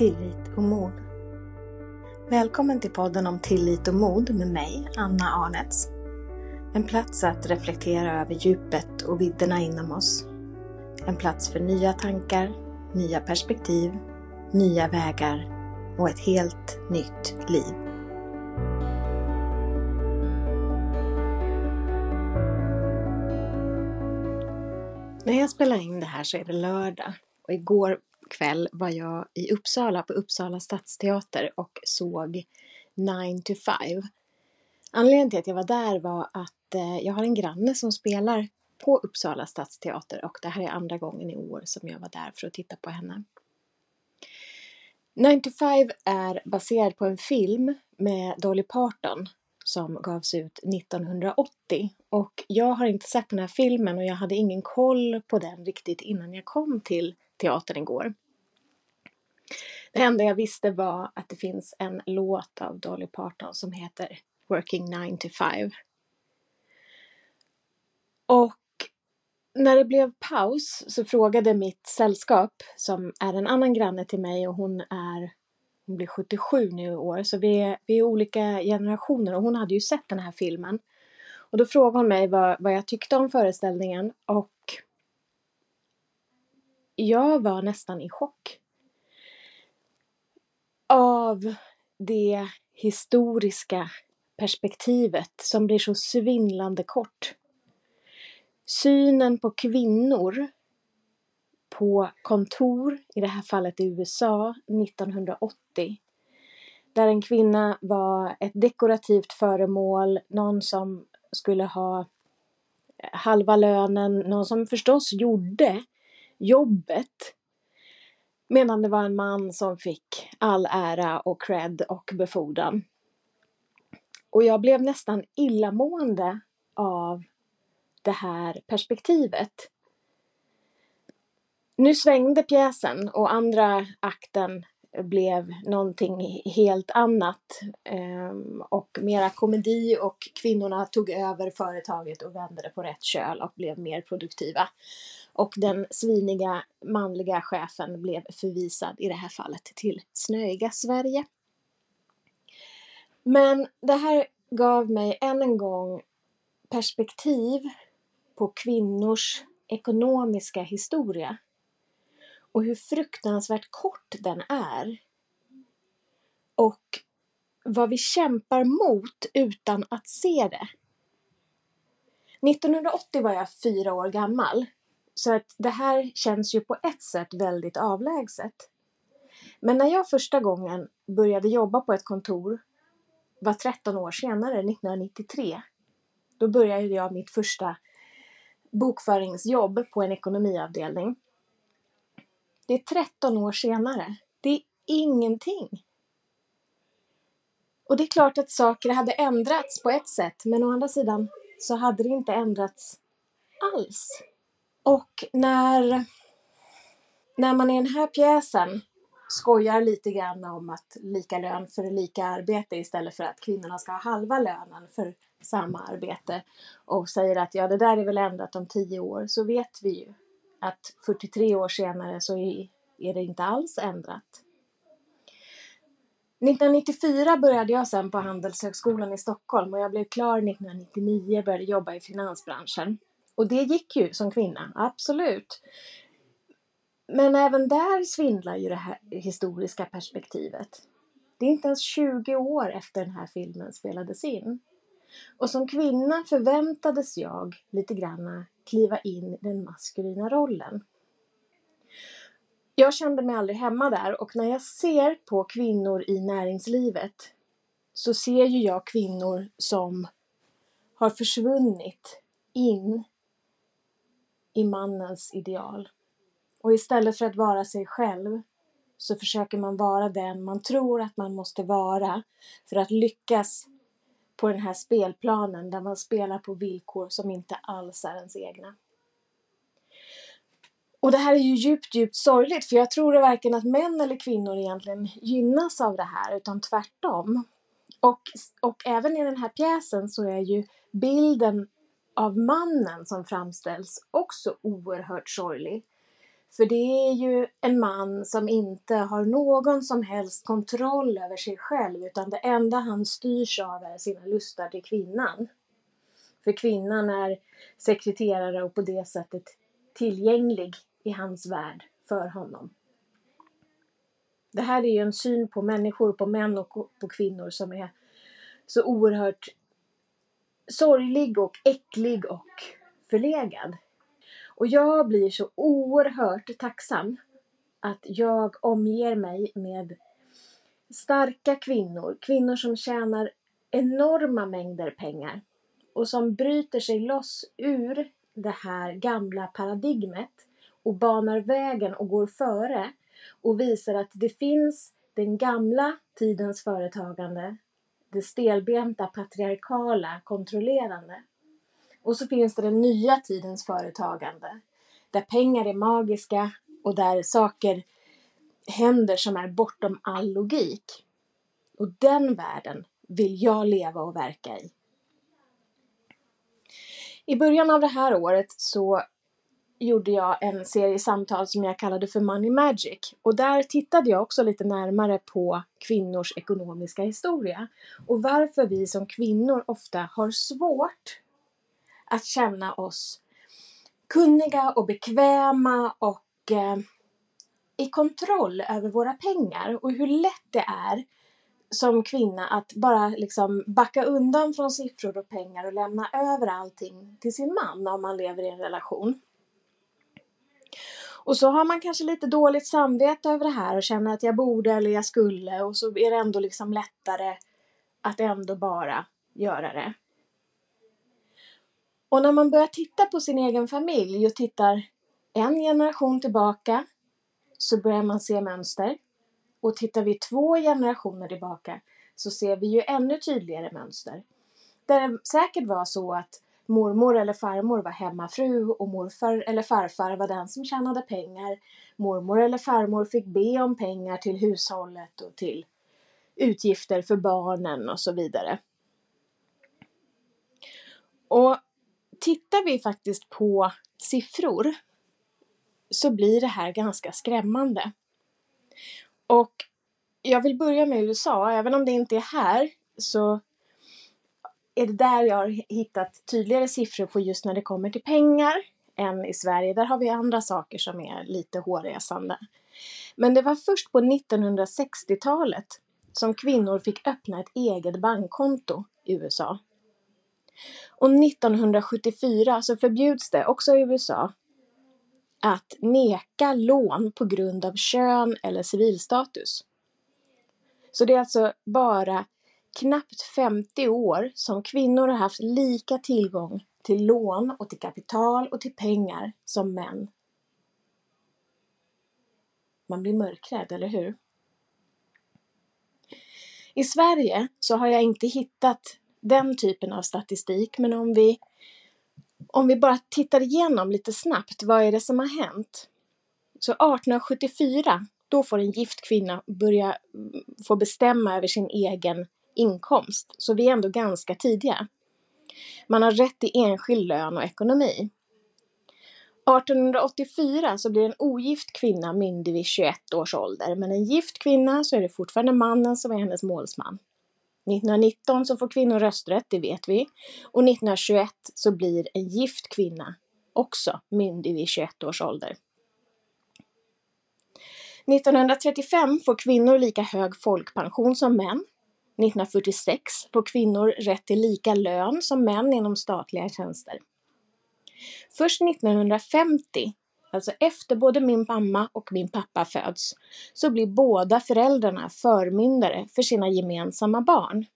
tillit och mod. Välkommen till podden om tillit och mod med mig, Anna Arnets. En plats att reflektera över djupet och vidderna inom oss. En plats för nya tankar, nya perspektiv, nya vägar och ett helt nytt liv. När jag spelar in det här så är det lördag och igår kväll var jag i Uppsala på Uppsala stadsteater och såg 9 to 5. Anledningen till att jag var där var att eh, jag har en granne som spelar på Uppsala stadsteater och det här är andra gången i år som jag var där för att titta på henne. 9 to 5 är baserad på en film med Dolly Parton som gavs ut 1980 och jag har inte sett den här filmen och jag hade ingen koll på den riktigt innan jag kom till teatern igår. Det enda jag visste var att det finns en låt av Dolly Parton som heter Working 9 to 5. Och när det blev paus så frågade mitt sällskap, som är en annan granne till mig och hon är hon blir 77 nu i år, så vi är, vi är olika generationer och hon hade ju sett den här filmen. Och då frågade hon mig vad, vad jag tyckte om föreställningen och jag var nästan i chock. Av det historiska perspektivet som blir så svindlande kort. Synen på kvinnor på kontor, i det här fallet i USA, 1980. Där en kvinna var ett dekorativt föremål, någon som skulle ha halva lönen, någon som förstås gjorde jobbet. Medan det var en man som fick all ära och cred och befordran. Och jag blev nästan illamående av det här perspektivet. Nu svängde pjäsen och andra akten blev någonting helt annat ehm, och mera komedi och kvinnorna tog över företaget och vände det på rätt köl och blev mer produktiva. Och den sviniga manliga chefen blev förvisad i det här fallet till snöiga Sverige. Men det här gav mig än en gång perspektiv på kvinnors ekonomiska historia och hur fruktansvärt kort den är. Och vad vi kämpar mot utan att se det. 1980 var jag fyra år gammal, så att det här känns ju på ett sätt väldigt avlägset. Men när jag första gången började jobba på ett kontor var 13 år senare, 1993. Då började jag mitt första bokföringsjobb på en ekonomiavdelning. Det är 13 år senare. Det är ingenting. Och det är klart att saker hade ändrats på ett sätt, men å andra sidan så hade det inte ändrats alls. Och när, när man i den här pjäsen skojar lite grann om att lika lön för lika arbete istället för att kvinnorna ska ha halva lönen för samma arbete och säger att ja, det där är väl ändrat om tio år, så vet vi ju att 43 år senare så är det inte alls ändrat. 1994 började jag sen på Handelshögskolan i Stockholm och jag blev klar 1999 och började jobba i finansbranschen. Och det gick ju som kvinna, absolut. Men även där svindlar ju det här historiska perspektivet. Det är inte ens 20 år efter den här filmen spelades in. Och som kvinna förväntades jag lite grann kliva in i den maskulina rollen. Jag kände mig aldrig hemma där och när jag ser på kvinnor i näringslivet så ser ju jag kvinnor som har försvunnit in i mannens ideal. Och istället för att vara sig själv så försöker man vara den man tror att man måste vara för att lyckas på den här spelplanen där man spelar på villkor som inte alls är ens egna. Och det här är ju djupt, djupt sorgligt för jag tror varken att män eller kvinnor egentligen gynnas av det här utan tvärtom. Och, och även i den här pjäsen så är ju bilden av mannen som framställs också oerhört sorglig. För det är ju en man som inte har någon som helst kontroll över sig själv utan det enda han styrs av är sina lustar till kvinnan. För kvinnan är sekreterare och på det sättet tillgänglig i hans värld för honom. Det här är ju en syn på människor, på män och på kvinnor som är så oerhört sorglig och äcklig och förlegad. Och jag blir så oerhört tacksam att jag omger mig med starka kvinnor, kvinnor som tjänar enorma mängder pengar och som bryter sig loss ur det här gamla paradigmet och banar vägen och går före och visar att det finns den gamla tidens företagande, det stelbenta, patriarkala, kontrollerande. Och så finns det den nya tidens företagande, där pengar är magiska och där saker händer som är bortom all logik. Och den världen vill jag leva och verka i. I början av det här året så gjorde jag en serie samtal som jag kallade för Money Magic. Och där tittade jag också lite närmare på kvinnors ekonomiska historia. Och varför vi som kvinnor ofta har svårt att känna oss kunniga och bekväma och eh, i kontroll över våra pengar. Och hur lätt det är som kvinna att bara liksom backa undan från siffror och pengar och lämna över allting till sin man om man lever i en relation. Och så har man kanske lite dåligt samvete över det här och känner att jag borde eller jag skulle och så är det ändå liksom lättare att ändå bara göra det. Och när man börjar titta på sin egen familj och tittar en generation tillbaka så börjar man se mönster. Och tittar vi två generationer tillbaka så ser vi ju ännu tydligare mönster. Där det säkert var så att mormor eller farmor var hemmafru och morfar eller farfar var den som tjänade pengar. Mormor eller farmor fick be om pengar till hushållet och till utgifter för barnen och så vidare. Och tittar vi faktiskt på siffror så blir det här ganska skrämmande. Och jag vill börja med USA, även om det inte är här så är det där jag har hittat tydligare siffror på just när det kommer till pengar än i Sverige. Där har vi andra saker som är lite hårresande. Men det var först på 1960-talet som kvinnor fick öppna ett eget bankkonto i USA. Och 1974 så förbjuds det också i USA att neka lån på grund av kön eller civilstatus. Så det är alltså bara knappt 50 år som kvinnor har haft lika tillgång till lån och till kapital och till pengar som män. Man blir mörkrädd, eller hur? I Sverige så har jag inte hittat den typen av statistik, men om vi, om vi bara tittar igenom lite snabbt, vad är det som har hänt? Så 1874, då får en gift kvinna börja mm, få bestämma över sin egen inkomst, så vi är ändå ganska tidiga. Man har rätt till enskild lön och ekonomi. 1884 så blir en ogift kvinna myndig vid 21 års ålder, men en gift kvinna så är det fortfarande mannen som är hennes målsman. 1919 så får kvinnor rösträtt, det vet vi. Och 1921 så blir en gift kvinna också myndig vid 21 års ålder. 1935 får kvinnor lika hög folkpension som män 1946 får kvinnor rätt till lika lön som män inom statliga tjänster. Först 1950, alltså efter både min mamma och min pappa föds, så blir båda föräldrarna förmyndare för sina gemensamma barn.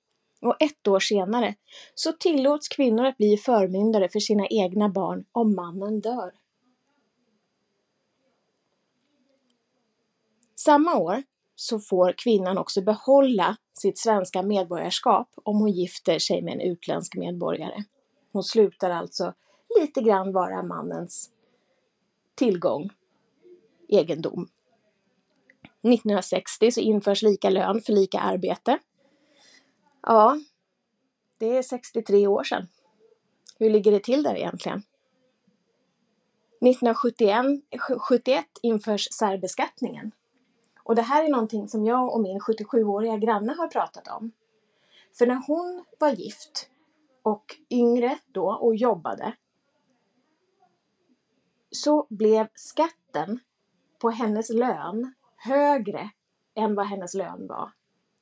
Och ett år senare så tillåts kvinnor att bli förmyndare för sina egna barn om mannen dör. Samma år så får kvinnan också behålla sitt svenska medborgarskap om hon gifter sig med en utländsk medborgare. Hon slutar alltså lite grann vara mannens tillgång, egendom. 1960 så införs lika lön för lika arbete. Ja, det är 63 år sedan. Hur ligger det till där egentligen? 1971 införs särbeskattningen. Och det här är någonting som jag och min 77-åriga granne har pratat om. För när hon var gift och yngre då och jobbade så blev skatten på hennes lön högre än vad hennes lön var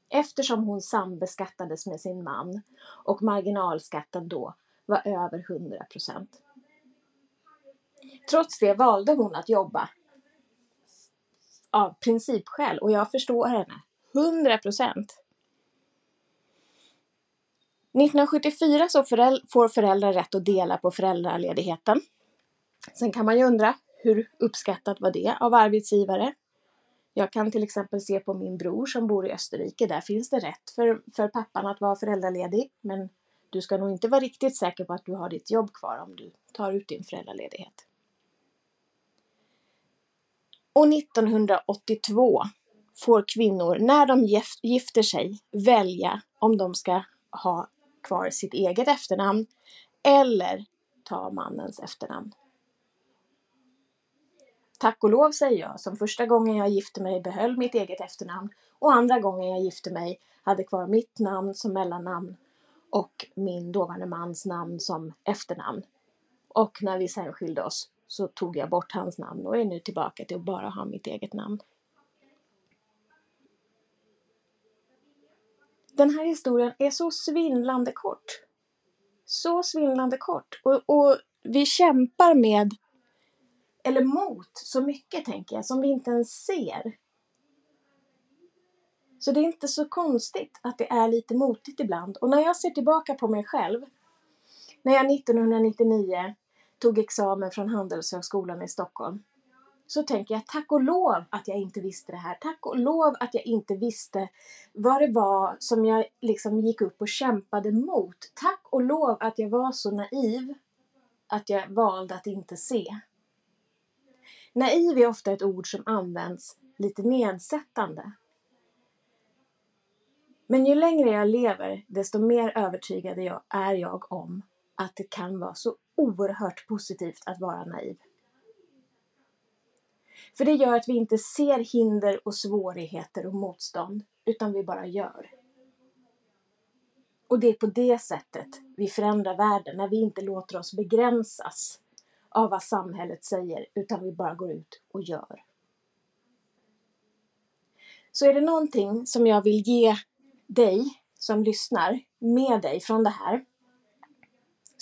eftersom hon sambeskattades med sin man och marginalskatten då var över 100 procent. Trots det valde hon att jobba av principskäl och jag förstår henne. 100 procent. 1974 så får föräldrar rätt att dela på föräldraledigheten. Sen kan man ju undra hur uppskattat var det av arbetsgivare? Jag kan till exempel se på min bror som bor i Österrike. Där finns det rätt för, för pappan att vara föräldraledig. Men du ska nog inte vara riktigt säker på att du har ditt jobb kvar om du tar ut din föräldraledighet. Och 1982 får kvinnor, när de gifter sig, välja om de ska ha kvar sitt eget efternamn eller ta mannens efternamn. Tack och lov säger jag, som första gången jag gifte mig behöll mitt eget efternamn och andra gången jag gifte mig hade kvar mitt namn som mellannamn och min dåvarande mans namn som efternamn. Och när vi sen skilde oss så tog jag bort hans namn och är nu tillbaka till att bara ha mitt eget namn. Den här historien är så svindlande kort. Så svindlande kort. Och, och vi kämpar med, eller mot, så mycket tänker jag, som vi inte ens ser. Så det är inte så konstigt att det är lite motigt ibland. Och när jag ser tillbaka på mig själv, när jag 1999 tog examen från Handelshögskolan i Stockholm, så tänker jag tack och lov att jag inte visste det här. Tack och lov att jag inte visste vad det var som jag liksom gick upp och kämpade mot. Tack och lov att jag var så naiv att jag valde att inte se. Naiv är ofta ett ord som används lite nedsättande. Men ju längre jag lever, desto mer övertygad är jag om att det kan vara så oerhört positivt att vara naiv. För det gör att vi inte ser hinder och svårigheter och motstånd, utan vi bara gör. Och det är på det sättet vi förändrar världen, när vi inte låter oss begränsas av vad samhället säger, utan vi bara går ut och gör. Så är det någonting som jag vill ge dig som lyssnar med dig från det här,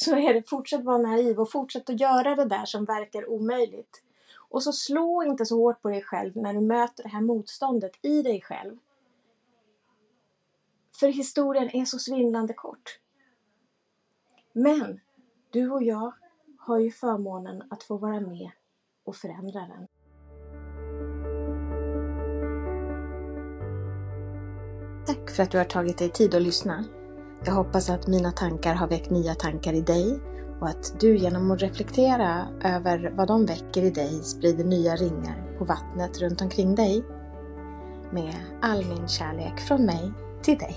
så är det fortsätt vara naiv och fortsätt att göra det där som verkar omöjligt. Och så slå inte så hårt på dig själv när du möter det här motståndet i dig själv. För historien är så svindlande kort. Men du och jag har ju förmånen att få vara med och förändra den. Tack för att du har tagit dig tid att lyssna. Jag hoppas att mina tankar har väckt nya tankar i dig och att du genom att reflektera över vad de väcker i dig sprider nya ringar på vattnet runt omkring dig. Med all min kärlek från mig till dig.